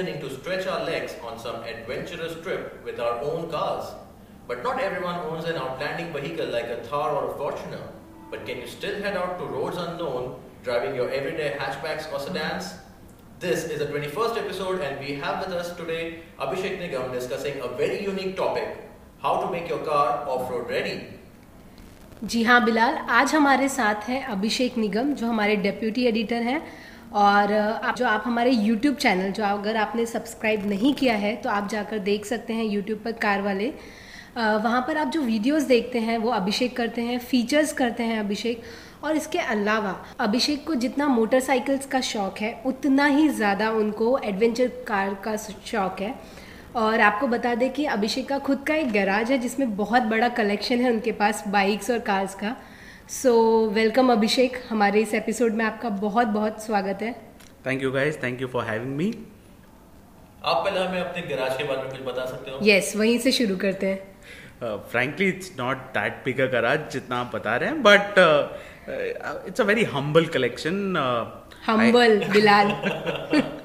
we are all yearning to stretch our legs on some adventurous trip with our own cars. But not everyone owns an outlanding vehicle like a Thar or a Fortuner. But can you still head out to roads unknown, driving your everyday hatchbacks or sedans? This is the 21st episode, and we have with us today Abhishek Nigam discussing a very unique topic how to make your car off road ready. जी हाँ बिलाल आज हमारे साथ हैं अभिषेक निगम जो हमारे deputy editor हैं और आप, जो आप हमारे यूट्यूब चैनल जो अगर आपने सब्सक्राइब नहीं किया है तो आप जाकर देख सकते हैं यूट्यूब पर कार वाले। वहाँ पर आप जो वीडियोस देखते हैं, वो अभिषेक करते हैं फीचर्स करते हैं अभिषेक। और इसके अलावा, अभिषेक को जितना मोटरसाइकिल्स का शौक है, उतना ही ज़्यादा उनको एडवेंचर कार का शौक है। और आपको बता दें कि अभिषेक का खुद का एक गैराज है, जिसमें बहुत बड़ा कलेक्शन है उनके पास बाइक्स और कार्स का। सो वेलकम अभिषेक हमारे इस एपिसोड में आपका बहुत बहुत स्वागत है। Thank you guys thank you for having me आप पहले हमें अपने गैराज के बारे में कुछ बता सकते हो? यस yes, वहीं से शुरू करते हैं। Frankly it's not that big a garage जितना आप बता रहे हैं but it's a very humble collection humble Bilal.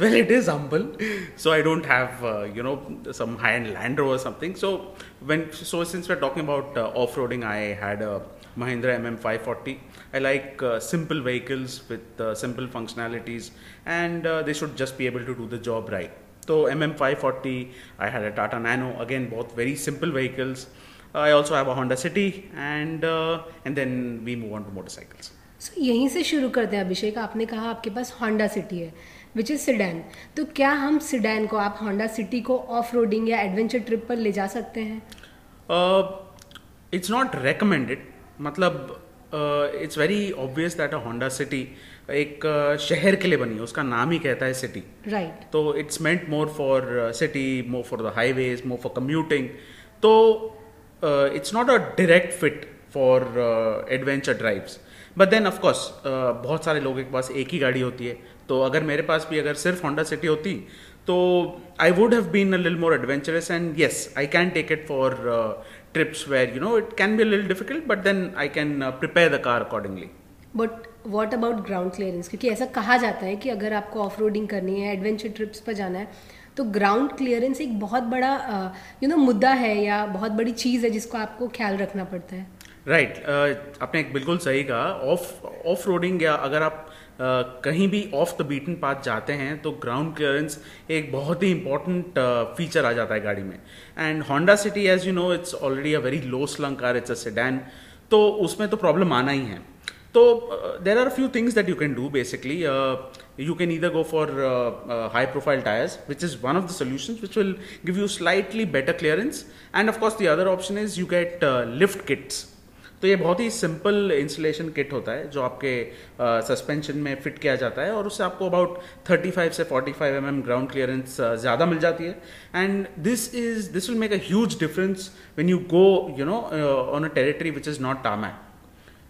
Well it is humble. So i don't have uh, you know some high end land rover or something. So when so since we're talking about uh, off-roading i had a mahindra mm540 i like uh, simple vehicles with uh, simple functionalities and uh, they should just be able to do the job right so mm540 i had a tata nano again both very simple vehicles i also have a honda city and uh, and then we move on to motorcycles so, यहीं से शुरू करते हैं अभिषेक आपने कहा आपके पास Honda city है which is sedan तो क्या हम सिडैन को आप होंडा सिटी को ऑफ़ रोडिंग या एडवेंचर ट्रिप पर ले जा सकते हैं इट्स नॉट रिकमेंडेड मतलब it's very obvious that a Honda City एक शहर के लिए बनी है उसका नाम ही कहता है सिटी राइट तो it's meant more for city more for the highways more for commuting तो it's not a direct fit for adventure drives but then of course बहुत सारे लोगों के पास एक ही गाड़ी होती है. तो अगर मेरे पास भी अगर सिर्फ़ होंडा सिटी होती तो I would have been a lil more adventurous and yes I can take it for trips where you know it can be a lil difficult but then I can prepare the car accordingly but what about ground clearance क्योंकि ऐसा कहा जाता है कि अगर आपको of roading करनी है एडवेंचर ट्रिप्स पर जाना है तो ग्राउंड क्लियरेंस एक बहुत बड़ा यू नो मुद्दा है या बहुत बड़ी चीज़ है जिसको आपको ख्याल रखना पड़ता है राइट right. uh, आपने एक बिल्कुल सही कहा ऑफ़ ऑफ़ रोडिंग या अगर आप कहीं भी ऑफ़ द बीटन पाथ जाते हैं तो ग्राउंड क्लियरेंस एक बहुत ही इंपॉर्टेंट फीचर आ जाता है गाड़ी में। And Honda City as you know it's already a very low slung car it's a sedan तो उसमें तो प्रॉब्लम आना ही है। तो there are few things that you can do basically you can either go for high profile tyres which is one of the solution which will give you slightly better clearance and of course the other option is you get lift kits तो ये बहुत ही simple installation kit होता है, जो आपके suspension में fit किया जाता है और उससे आपको अबाउट 35 से 45 एम एम ग्राउंड क्लियरेंस ज़्यादा मिल जाती है। And this is this will make a huge difference when you go you know on a territory which is not tarmac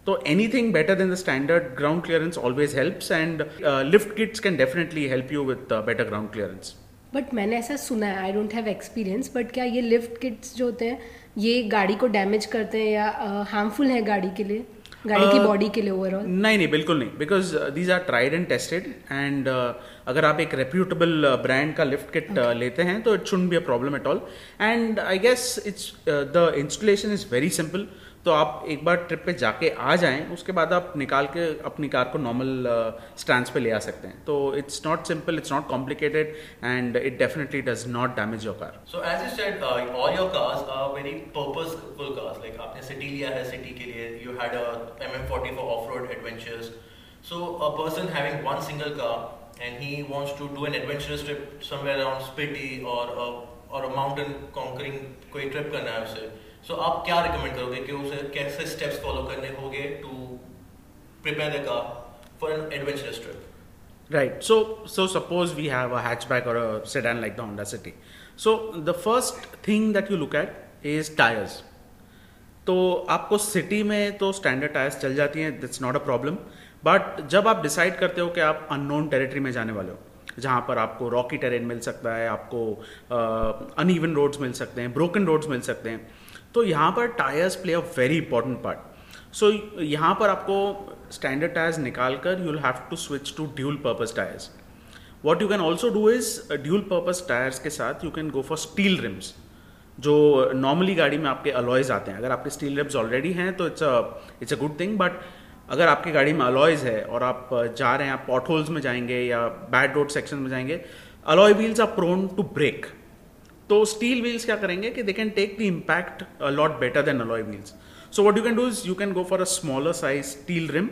तो anything better than the standard ground clearance always helps and lift kits can definitely help you with better ground clearance but मैंने ऐसा सुना है I don't have experience but क्या ये lift kits जो होते हैं ये गाड़ी को डैमेज करते हैं या हार्मफुल uh, है गाड़ी के लिए? गाड़ी uh, की बॉडी के लिए ओवरऑल नहीं नहीं बिल्कुल नहीं because these are tried and tested and अगर आप एक रेप्यूटेबल ब्रांड का लिफ्ट किट okay. लेते हैं तो it should be a problem at all and I guess it's the installation is very simple तो आप एक बार ट्रिप पे जाके आ जाएँ उसके बाद आप निकाल के अपनी कार को नॉर्मल स्टैंड uh, पे ले आ सकते हैं। तो it's not simple it's not complicated and it definitely does not damage your car so as you said all your cars are very purposeful cars like आपने सिटी लिया है city के लिए you had a MM40 for off road adventures so a person having one single car and he wants to do an adventurous trip somewhere around Spiti और और a mountain conquering कोई trip करना है उसे सो आप क्या रिकमेंड करोगे कि उसे कैसे स्टेप्स फॉलो करने होंगे to prepare the car for an adventurous trip Right. So, so suppose we have a hatchback or a sedan like the Honda City. So, the first thing that you look at is tires. तो आपको city में तो standard tyres चल जाती हैं that's not a problem but जब आप decide करते हो कि आप अननोन टेरिटरी में जाने वाले हो जहाँ पर आपको रॉकी टेरेन मिल सकता है आपको अनइवन uh, रोड्स मिल सकते हैं ब्रोकन रोड्स मिल सकते हैं तो यहाँ पर tyres play a very important part so यहाँ पर आपको स्टैंडर्ड टायर्स निकाल कर you have to switch to dual purpose tyres what you can also do is dual purpose tyres के साथ you can go for steel rims जो normally गाड़ी में आपके अलॉयज आते हैं। अगर आपके स्टील रिम्स ऑलरेडी हैं तो it's a it's a good thing but अगर आपकी गाड़ी में अलॉयज है और आप जा रहे हैं, आप पॉट होल्स में जाएँगे या बैड रोड सेक्शन में जाएँगे alloy wheels are prone to break तो स्टील व्हील्स क्या करेंगे कि they can take the impact lot better than alloy wheels so what you can do is you can go for a smaller size steel rim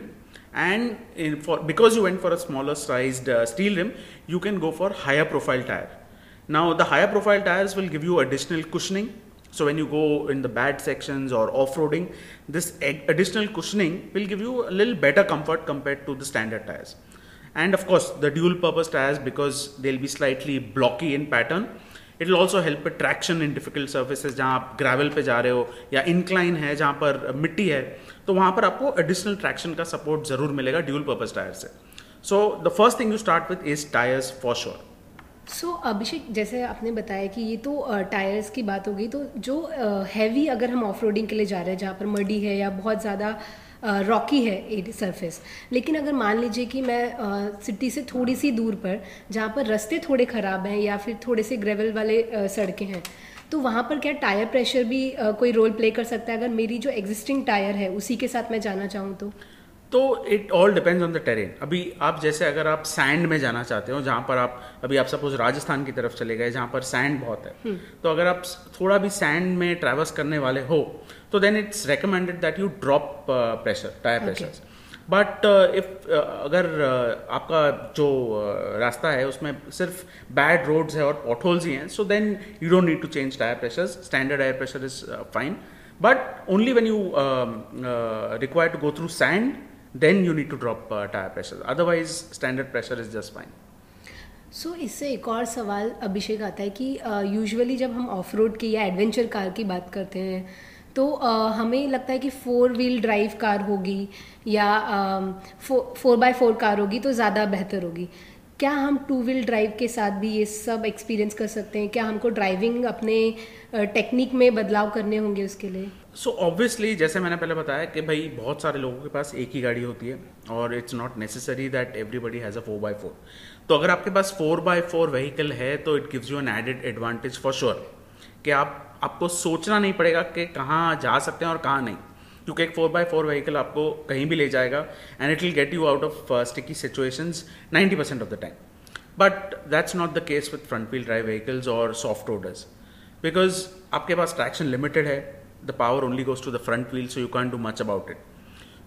and in, for because you went for a smaller sized uh, steel rim you can go for higher profile tire now the higher profile tires will give you additional cushioning so when you go in the bad sections or off-roading, this additional cushioning will give you a little better comfort compared to the standard tires. And of course, the dual purpose tires because they'll be slightly blocky in pattern. it will also help traction in difficult services जहाँ आप gravel पे जा रहे हो, या incline है, जहाँ पर मिट्टी है तो वहाँ पर आपको एडिशनल ट्रैक्शन का सपोर्ट ज़रूर मिलेगा ड्यूल पर्पज टायर से। So the first thing you start with is tyres for sure so Abhishek जैसे आपने बताया कि ये तो टायर्स की बात हो गई तो जो हैवी अगर हम ऑफ़ के लिए जा रहे हैं, जहाँ पर मडी है या बहुत ज़्यादा रॉकी है सरफेस लेकिन अगर मान लीजिए कि मैं सिटी से थोड़ी सी दूर पर, जहाँ पर रास्ते थोड़े ख़राब हैं या फिर थोड़े से ग्रेवल वाले सड़कें हैं तो वहाँ पर क्या टायर प्रेशर भी कोई रोल प्ले कर सकता है? अगर मेरी जो एग्जिस्टिंग टायर है उसी के साथ मैं जाना चाहूँ तो? तो it all depends on the terrain अभी आप जैसे अगर आप सैंड में जाना चाहते हो जहाँ पर आप अभी आप सपोज़ राजस्थान की तरफ़ चले गए जहाँ पर सैंड बहुत है hmm. तो अगर आप थोड़ा भी सैंड में ट्रैवल्स करने वाले हो तो then it's recommended that you drop pressure tyre pressure but if अगर uh, आपका जो uh, रास्ता है उसमें सिर्फ़ बैड रोड्स है और पॉटहोल्स ही हैं so then you don't need to change tyre pressure standard tyre pressure is fine but only when you require to go through sand then you need to drop uh, tire pressure otherwise standard pressure is just fine. So so, इससे एक और सवाल अभिषेक आता है कि usually uh, जब हम of road की या एडवेंचर कार की बात करते हैं तो uh, हमें लगता है कि फोर व्हील ड्राइव कार होगी या फोर बाय फोर कार होगी तो ज़्यादा बेहतर होगी। क्या हम टू व्हील ड्राइव के साथ भी ये सब एक्सपीरियंस कर सकते हैं? क्या हमको ड्राइविंग अपने टेक्निक में बदलाव करने होंगे उसके लिए? सो so ऑब्वियसली जैसे मैंने पहले बताया कि भाई, बहुत सारे लोगों के पास एक ही गाड़ी होती है और it's not necessary that everybody has a four by four तो अगर आपके पास फोर बाय फोर व्हीकल है तो it gives you an added advantage for sure कि आप, आपको सोचना नहीं पड़ेगा कि कहाँ जा सकते हैं और कहाँ नहीं। क्योंकि एक फोर बाय फोर व्हीकल आपको कहीं भी ले जाएगा and it will get you out of sticky situations 90 percent of the time but that's not the case with front wheel drive vehicles और सॉफ्ट रोडर्स बिकॉज़ आपके पास ट्रैक्शन लिमिटेड है the power only goes to the front wheel so you can do much about it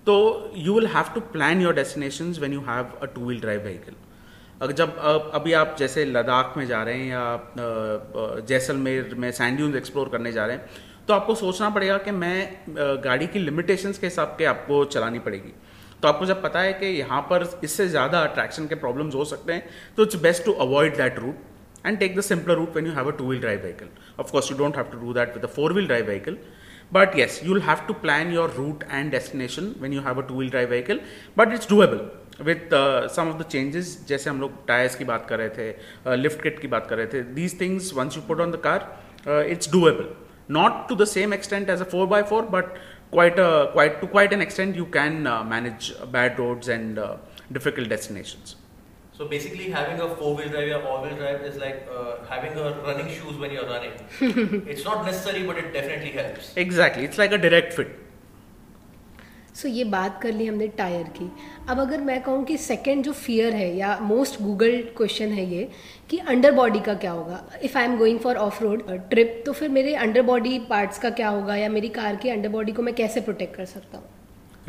तो you will have to plan your destination when you have a two wheel drive vehicle अगर जब अभी आप जैसे लद्दाख में जा रहे हैं या जैसलमेर में सैंड एक्सप्लोर करने जा रहे हैं तो आपको सोचना पड़ेगा कि मैं गाड़ी की लिमिटेशंस के हिसाब के आपको चलानी पड़ेगी तो आपको जब पता है कि यहाँ पर इससे ज़्यादा अट्रैक्शन के प्रॉब्लम्स हो सकते हैं तो it's best to avoid that route and take the simpler route when you have a two wheel drive vehicle. Of course, you don't have to do that with a four wheel drive vehicle. But yes, you'll have to plan your route and destination when you have a two wheel drive vehicle. But it's doable with uh, some of the changes. जैसे हम लोग tyres की बात कर रहे थे lift uh, kit की बात कर रहे थे these things once you put on the car uh, it's doable not to the same extent as a 4x4 but quite a quite to quite an extent you can uh, manage bad roads and uh, difficult destinations So basically having a four wheel drive or all wheel drive is like uh, having a running shoes when you're running. It's not necessary but it definitely helps. Exactly. It's like a direct fit. So so, ये बात कर ली हमने tyre की। अब अगर मैं कहूँ कि सेकंड जो फियर है या मोस्ट गूगल क्वेश्चन है ये कि अंडर बॉडी का क्या होगा? If I am going for off road trip तो फिर मेरे अंडर बॉडी पार्ट्स का क्या होगा या मेरी कार की अंडर बॉडी को मैं कैसे प्रोटेक्ट कर सकता हूँ?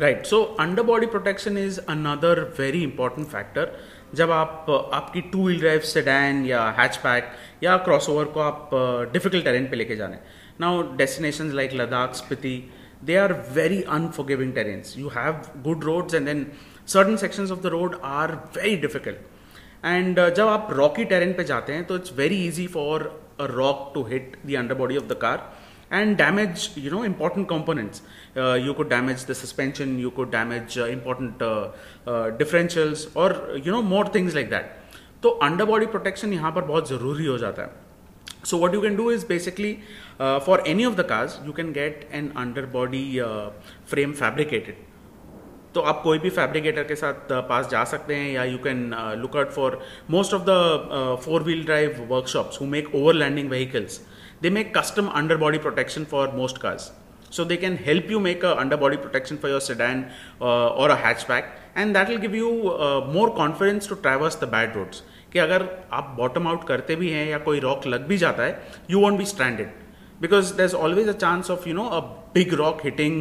Right so under body protection is another very important factor जब आप आपकी टू व्हील ड्राइव सेडैन या हैचपैक या क्रॉसओवर को आप डिफ़िकल्ट टेरेन पे लेके जाने। Now destination like Ladakh Spiti they are very unforgiving terrains. You have good roads and then certain sections of the road are very difficult uh, जब आप rocky terrain पे जाते हैं तो it's very easy for a rock to hit the under body of the car and damage you know important components uh, you could damage the suspension you could damage uh, important uh, uh, differentials or you know more things like that तो under body protection यहाँ पर बहुत ज़रूरी हो जाता है So what you can do is basically uh, for any of the cars you can get an underbody uh, frame fabricated तो आप कोई भी फैब्रिकेटर के साथ uh, पास जा सकते हैं या you can look out for most of the four wheel drive workshops who make overlanding vehicles they make custom under body protection for most cars so they can help you make a underbody protection for your sedan uh, or a hatchback and that will give you uh, more confidence to traverse the bad roads कि अगर आप bottom out करते भी हैं या कोई rock लग भी जाता है you won't be stranded because there is always a chance of you know a big rock hitting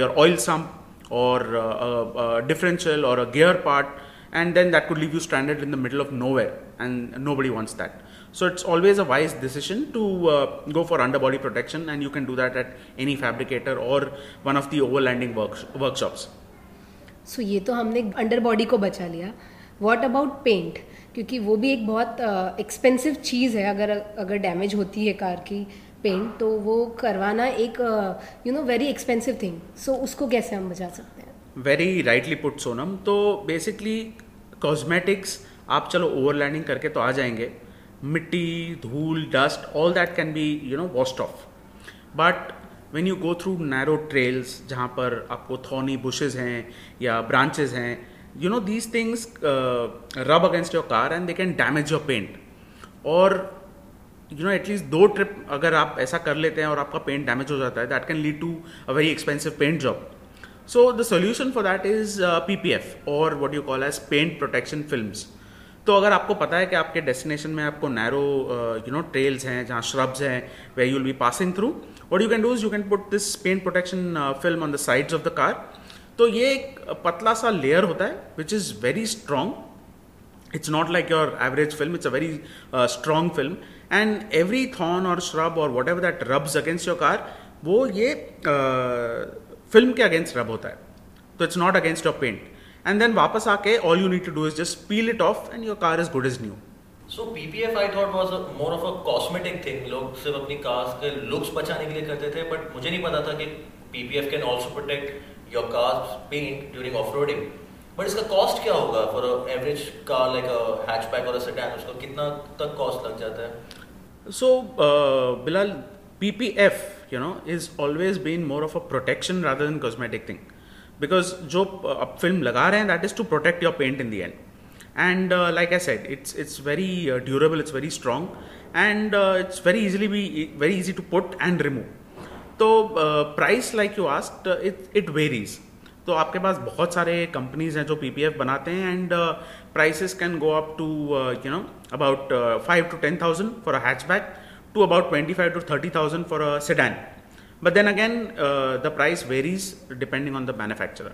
your oil sump or uh, a, a differential or a gear part and then that could leave you stranded in the middle of nowhere and nobody wants that so it's always a wise decision to uh, go for underbody protection and you can do that at any fabricator or one of the overlanding work, workshops. So so, ये तो हमने under body को बचा लिया। What about paint क्योंकि वो भी एक बहुत एक्सपेंसिव uh, चीज़ है। अगर अगर डैमेज होती है कार की पेंट तो वो करवाना एक you know very expensive thing so उसको कैसे हम बचा सकते हैं? वेरी राइटली पुट सोनम तो बेसिकली कॉस्मेटिक्स आप चलो ओवरलैंडिंग करके तो आ जाएँगे। मिट्टी, धूल dust all that can be you know washed off but when you go through narrow trails जहाँ पर आपको थॉनी बुशेज हैं या ब्रांचेज हैं you know these things rub against your car and they can damage your paint और you know at least दो trip अगर आप ऐसा कर लेते हैं और आपका पेंट डैमेज हो जाता है that can lead to a very expensive paint job so the solution for that is P P F और what you call as paint protection film तो अगर आपको पता है कि आपके डेस्टिनेशन में आपको नैरो यू नो ट्रेल्स हैं जहाँ श्रब्स हैं where you will be passing through what you can do is you can put this paint protection film on the sides of the car तो ये एक पतला सा लेयर होता है which is very strong it's not like your average film it's a very strong film and every thorn और shrub और whatever that rubs against your car वो ये फ़िल्म uh, के अगेंस्ट रब होता है. तो it's not against your paint and then वापस आके all you need to do is just peel it off and your car is good is new so PPF I thought was more of a cosmetic thing लोग सिर्फ़ अपनी cars के looks बचाने के लिए करते थे बट मुझे नहीं पता था कि PPF can also protect your car's paint during off roading but इसका कॉस्ट क्या होगा for average car like a hatchback और अ सेडान उसका कितना तक कॉस्ट लग जाता है? So, uh, Bilal, PPF, you know, is always been more of a protection rather than cosmetic because जो आप फ़िल्म लगा रहे हैं that is to protect your paint in the end and like I said it's it's very durable it's very strong and it's very easily be very easy to put and remove तो price like you asked it it varies तो आपके पास बहुत सारे companies हैं जो P P F बनाते हैं and price can go up to you know about five to ten thousand for a hatchback to about twenty five to thirty thousand for a sedan then again uh, the price varies depending on the manufacturer.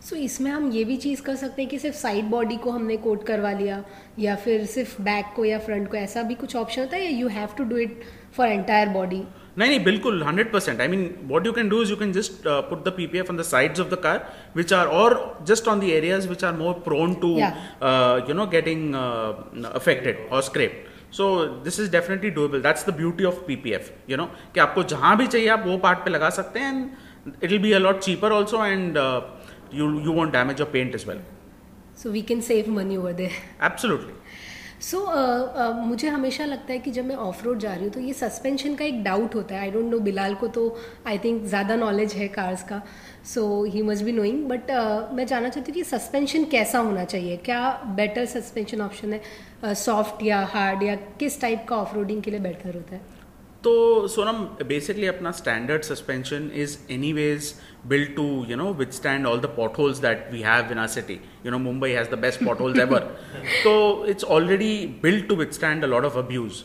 So so, इसमें हम ये भी चीज़ कर सकते हैं कि सिर्फ़ side body को हमने कोट करवा लिया या फिर सिर्फ़ बैक को या फ्रंट को ऐसा भी कुछ ऑप्शन होता है या you have to do it for entire body नहीं नहीं बिल्कुल hundred percent I mean what you can do is you can just put the PPF on the sides of the car which are और just on the areas which are more prone to you know getting affected और scrape so this is definitely doable that's the beauty of PPF you know कि आपको जहाँ भी चाहिए आप वो part पे लगा सकते हैं and it will be a lot lot cheaper also and you you won't damage your paint as well so we can save money over there absolutely so so, uh, uh, मुझे हमेशा लगता है कि जब मैं ऑफ़ रोड जा रही हूँ तो ये सस्पेंशन का एक डाउट होता है। आई डोंट नो बिलाल को तो आई थिंक ज़्यादा नॉलेज है कार्स का। So he must be knowing but मैं जानना चाहती हूँ कि सस्पेंशन कैसा होना चाहिए? क्या बेटर सस्पेंशन ऑप्शन है? सॉफ्ट uh, या हार्ड या किस टाइप का ऑफ़ रोडिंग के लिए बेटर होता है? तो सोनम बेसिकली अपना standard suspension is anyways built to you know withstand all the potholes that we have in our city. You know mumbai has the best potholes ever. So it's already built to withstand a lot of abuse.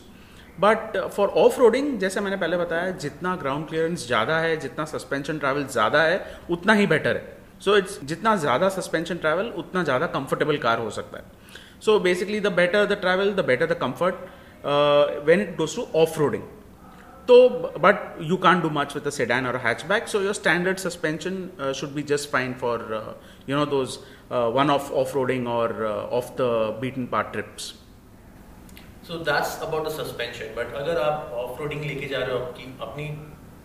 But for off roading जैसे मैंने पहले बताया जितना ground clearance ज़्यादा है जितना suspension travel ज़्यादा है उतना ही बेटर है. सो so इट्स जितना ज़्यादा सस्पेंशन ट्रैवल उतना ज़्यादा कंफर्टेबल कार हो सकता है. So basically the better the travel the better the comfort when it goes to off roading So, but you can't do much with a sedan or a hatchback. So your standard suspension uh, should be just fine for uh, you know those uh, one-off off-roading or uh, off the beaten path trips. So that's about the suspension. But अगर आप off-roading लेके जा रहे हो आपकी अपनी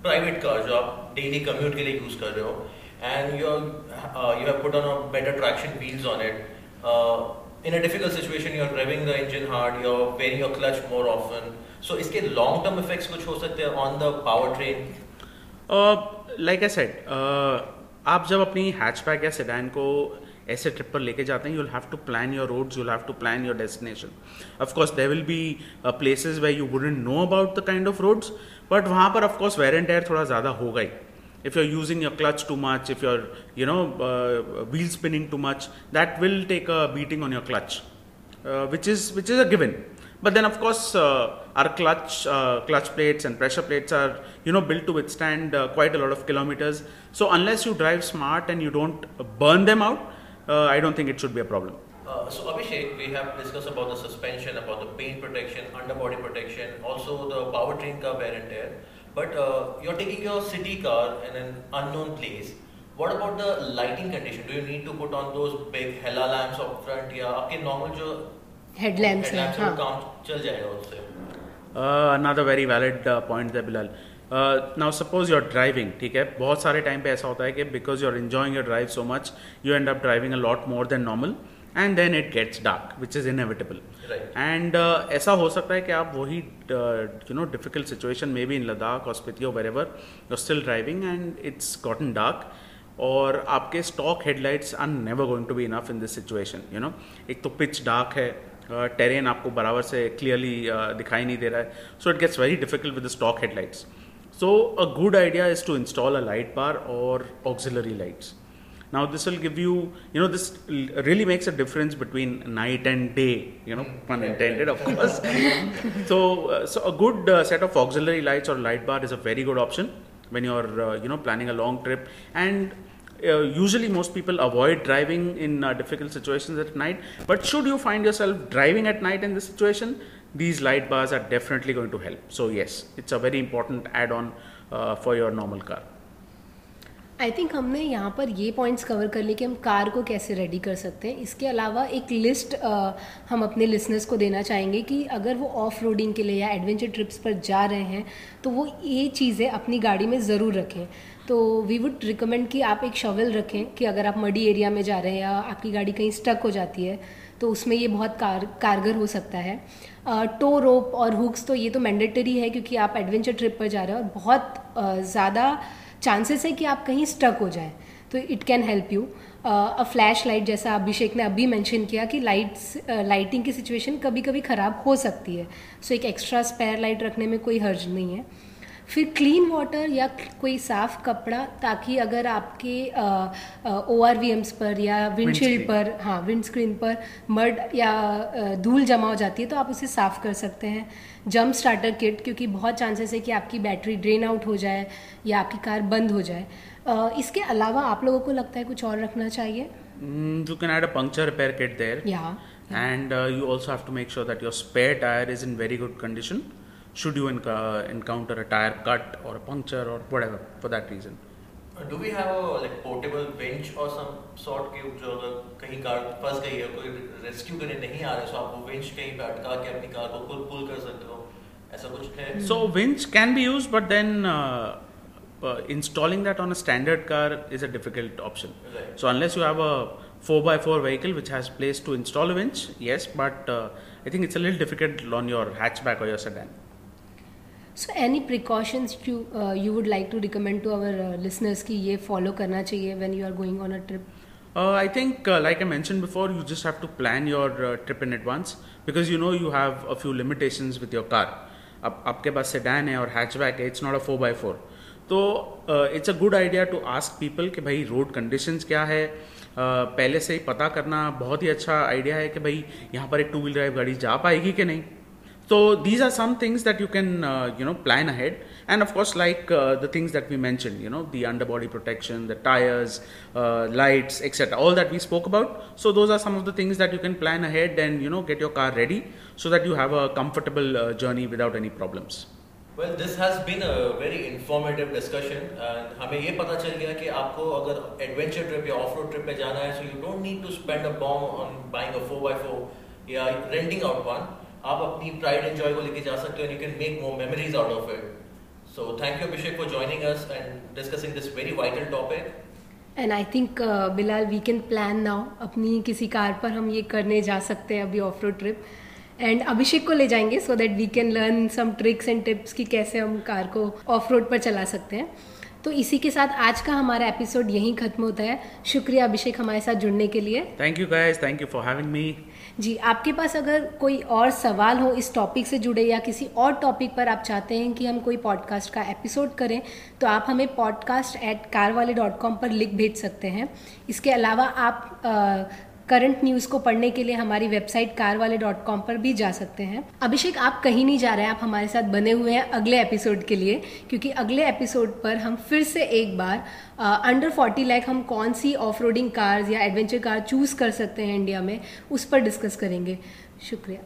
private car जो आप daily commute के लिए use कर रहे हो and you uh, you have put on a better traction wheels on it. Uh, in a difficult situation, you're revving the engine hard, you're wearing your clutch more often सो इसके long term effects कुछ हो सकते हैं on the powertrain like I said आप जब अपनी hatchback या sedan को ऐसे ट्रिप पर लेके जाते हैं you'll have to plan your roads you have to plan your destination of course there will be places where you wouldn't know about the kind of roads but वहाँ पर of course wear and air थोड़ा ज़्यादा होगा ही. If you're using your clutch too much if you're you know uh, wheel spinning too much that will take a beating on your clutch uh, which is which is a given. But then our clutch uh, clutch plates and pressure plates are you know built to withstand uh, quite a lot of kilometers so unless you drive smart and you don't burn them out uh, i don't think it should be a problem Uh, so Abhishek, we have discussed about the suspension, about the paint protection, underbody protection, also the powertrain car wear and tear. But uh, you're taking your city car in an unknown place. What about the lighting condition? Do you need to put on those big hella lamps up front या आपके normal जो headlamps हैं headlamps हैं, वो हाँ काम चल जाएगा उससे? Uh, another very valid uh, point there Bilal. Uh, now suppose you're driving ठीक है बहुत सारे टाइम पे ऐसा होता है कि because you're enjoying your drive so much you end up driving a lot more than normal and then it gets dark which is inevitable Right. And uh, ऐसा हो सकता है कि आप वही you know difficult situation may be in Ladakh और स्पिति और wherever you still driving and it's gotten dark और आपके stock headlights are never going to be enough in this situation you know एक तो पिच डार्क है terrain आपको बराबर से क्लियरली uh, दिखाई नहीं दे रहा है। So it gets very difficult with the stock headlights so a good idea is to install a light bar और auxiliary lights now this will give you you know this really makes a difference between night and day you know pun intended of course so so a good set of auxiliary lights और light bar is a very good option when you are you know planning a long trip and uh, usually most people avoid driving in uh, difficult situations at night. But should you find yourself driving at night in this situation, these light bars are definitely going to help. So yes, it's a very important add-on uh, for your normal car. I think हमने यहाँ पर ये points cover कर लिए कि हम car को कैसे रेडी कर सकते हैं इसके अलावा एक लिस्ट आ, हम अपने लिसनर्स को देना चाहेंगे कि अगर वो ऑफ़ रोडिंग के लिए या एडवेंचर ट्रिप्स पर जा रहे हैं तो वो ये चीज़ें अपनी गाड़ी में ज़रूर रखें तो वी वुड रिकमेंड कि आप एक शवल रखें कि अगर आप मडी एरिया में जा रहे हैं या आपकी गाड़ी कहीं स्टक हो जाती है तो उसमें ये बहुत कार कारगर हो सकता है। टो रोप और हुक्स तो ये तो मैंडेटरी है क्योंकि आप एडवेंचर ट्रिप पर जा रहे हैं और बहुत अ, ज़्यादा चांसेस है कि आप कहीं स्टक हो जाए तो it can help you a flashlight जैसा अभिषेक ने अभी मेंशन किया कि लाइट्स लाइटिंग की सिचुएशन कभी कभी ख़राब हो सकती है सो so, एक एक्स्ट्रा स्पेयर लाइट रखने में कोई हर्ज नहीं है। फिर क्लीन वाटर या कोई साफ़ कपड़ा ताकि अगर आपके ओ आर वी एम्स पर या विंडशील्ड पर हाँ विंडस्क्रीन पर मड या धूल जमा हो जाती है तो आप उसे साफ़ कर सकते हैं। जंप स्टार्टर किट क्योंकि बहुत चांसेस है कि आपकी बैटरी ड्रेन आउट हो जाए या आपकी कार बंद हो जाए। अ, इसके अलावा आप लोगों को लगता है कुछ और रखना चाहिए? You can add a puncture repair kit there. या And uh, you also have to make sure that your spare tire is in very good condition. Should you enc- encounter a tire cut or a puncture or whatever for that reason. Do we have a like portable winch or some sort की जो अगर कहीं car फंस गई है कोई rescue करने नहीं आ रहा है तो आप वो विंच कहीं पे अटका के अपनी कार को खुद पुल कर सकते हो ऐसा कुछ है So winch can be used, but then uh, uh, installing that on a standard car is a difficult option. Right. So unless you have a 4x4 vehicle which has place to install a winch, yes, but uh, I think it's a little difficult on your hatchback or your sedan. So any precautions you you would like to recommend to our listeners कि ये follow करना चाहिए when you are going on a trip uh, like I mentioned before, you just have to plan your uh, trip in advance because you know you have a few limitations with your car. अब आपके पास sedan है और hatchback है it's not a four by four तो it's a good idea to ask people कि भाई road conditions क्या है? Uh, पहले से ही पता करना बहुत ही अच्छा आइडिया है कि भाई यहाँ पर एक टू व्हील ड्राइव गाड़ी जा पाएगी कि नहीं? So these are some things that you can uh, you know plan ahead, and of course, like uh, the things that we mentioned, you know, the underbody protection, the tires, uh, lights, etc. All that we spoke about. So those are some of the things that you can plan ahead and you know get your car ready so that you have a comfortable uh, journey without any problems. Well, this has been a very informative discussion and हमें ये पता चल गया कि आपको अगर adventure trip या of road trip पे जाना है so you don't need to spend a bomb on buying a 4x4 या renting out one. आप अपनी प्राइड एंजॉय को लेके जा सकते हो and you can make more memories out of it. So, thank you, Abhishek, for joining us and discussing this very vital topic. And I think Bilal we can plan now अपनी किसी car पर हम ये करने जा सकते हैं अभी off road trip and Abhishek को ले जाएँगे so that we can learn some tricks and tips कि कैसे हम कार को ऑफ़ रोड पर चला सकते हैं तो इसी के साथ आज का हमारा एपिसोड यहीं खत्म होता है। शुक्रिया अभिषेक हमारे साथ जुड़ने के लिए। Thank you guys thank you for having me जी आपके पास अगर कोई और सवाल हो इस टॉपिक से जुड़े या किसी और टॉपिक पर आप चाहते हैं कि हम कोई पॉडकास्ट का एपिसोड करें तो आप हमें podcast at CarWale dot com पर लिख भेज सकते हैं। इसके अलावा आप करंट न्यूज़ को पढ़ने के लिए हमारी website CarWale dot com पर भी जा सकते हैं। अभिषेक, आप कहीं नहीं जा रहे हैं, आप हमारे साथ बने हुए हैं अगले एपिसोड के लिए, क्योंकि अगले एपिसोड पर हम फिर से एक बार अंडर फोर्टी लैक हम कौन सी ऑफ़ रोडिंग कार्स या एडवेंचर कार चूज़ कर सकते हैं इंडिया में, उस पर डिस्कस करेंगे। शुक्रिया।